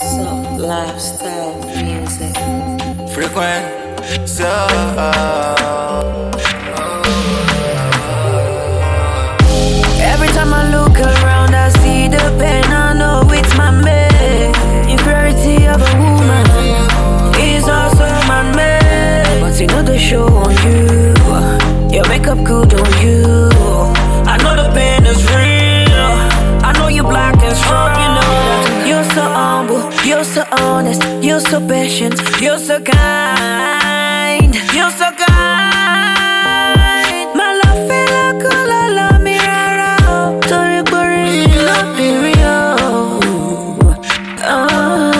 Soft lifestyle music. Frequent. So. Every time I look around, I see the pain. I know it's my man. Inferiority of a woman is also my man. But you know the show on you. Your makeup good on you. You're so patient, you're so kind, you're so kind. My love feel like a la la mirror. Mi ló fi rí. Ah.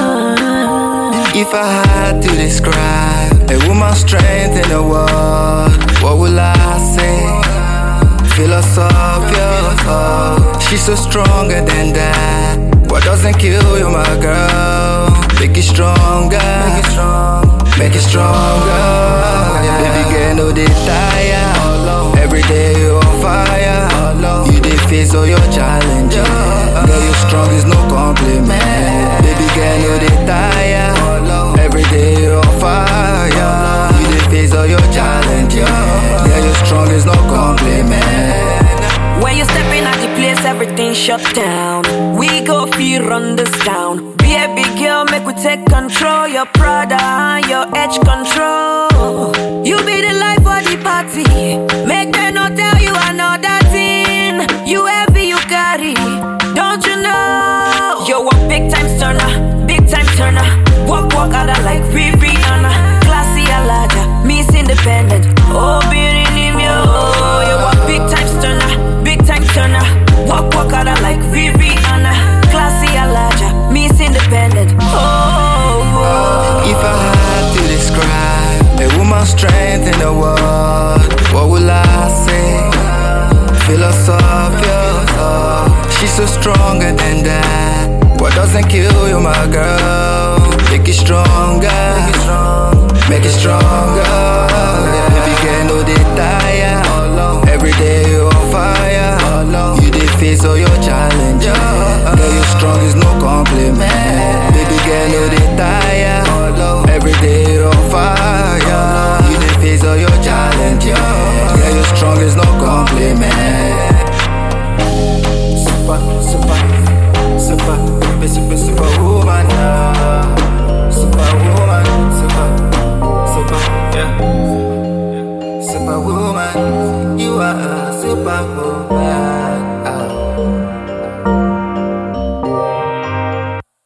If I had to describe a woman's strength in the world, what will I say? Philosophical. She's so stronger than that. What doesn't kill you, my girl? Make it stronger. Make it strong. Make it stronger. Baby girl, no tire. Everything shut down. We go feel run this town. Be a big girl, make we take control. Your Prada and your edge control. You be the life of the party. Make them not tell you another thing. You heavy, you carry. Don't you know? You're a big time turner, big time turner. the world, what will I say? Philosophia, oh, she's so stronger than that. What doesn't kill you, my girl? Make it stronger, make it stronger. Baby girl, no they tire. Every day you on fire. You defeat all your challenges. Girl, you strong is no compliment. Baby girl, no they tire. Super, super, super, super, superwoman. Superwoman, super, super, yeah. Superwoman, you are a superwoman.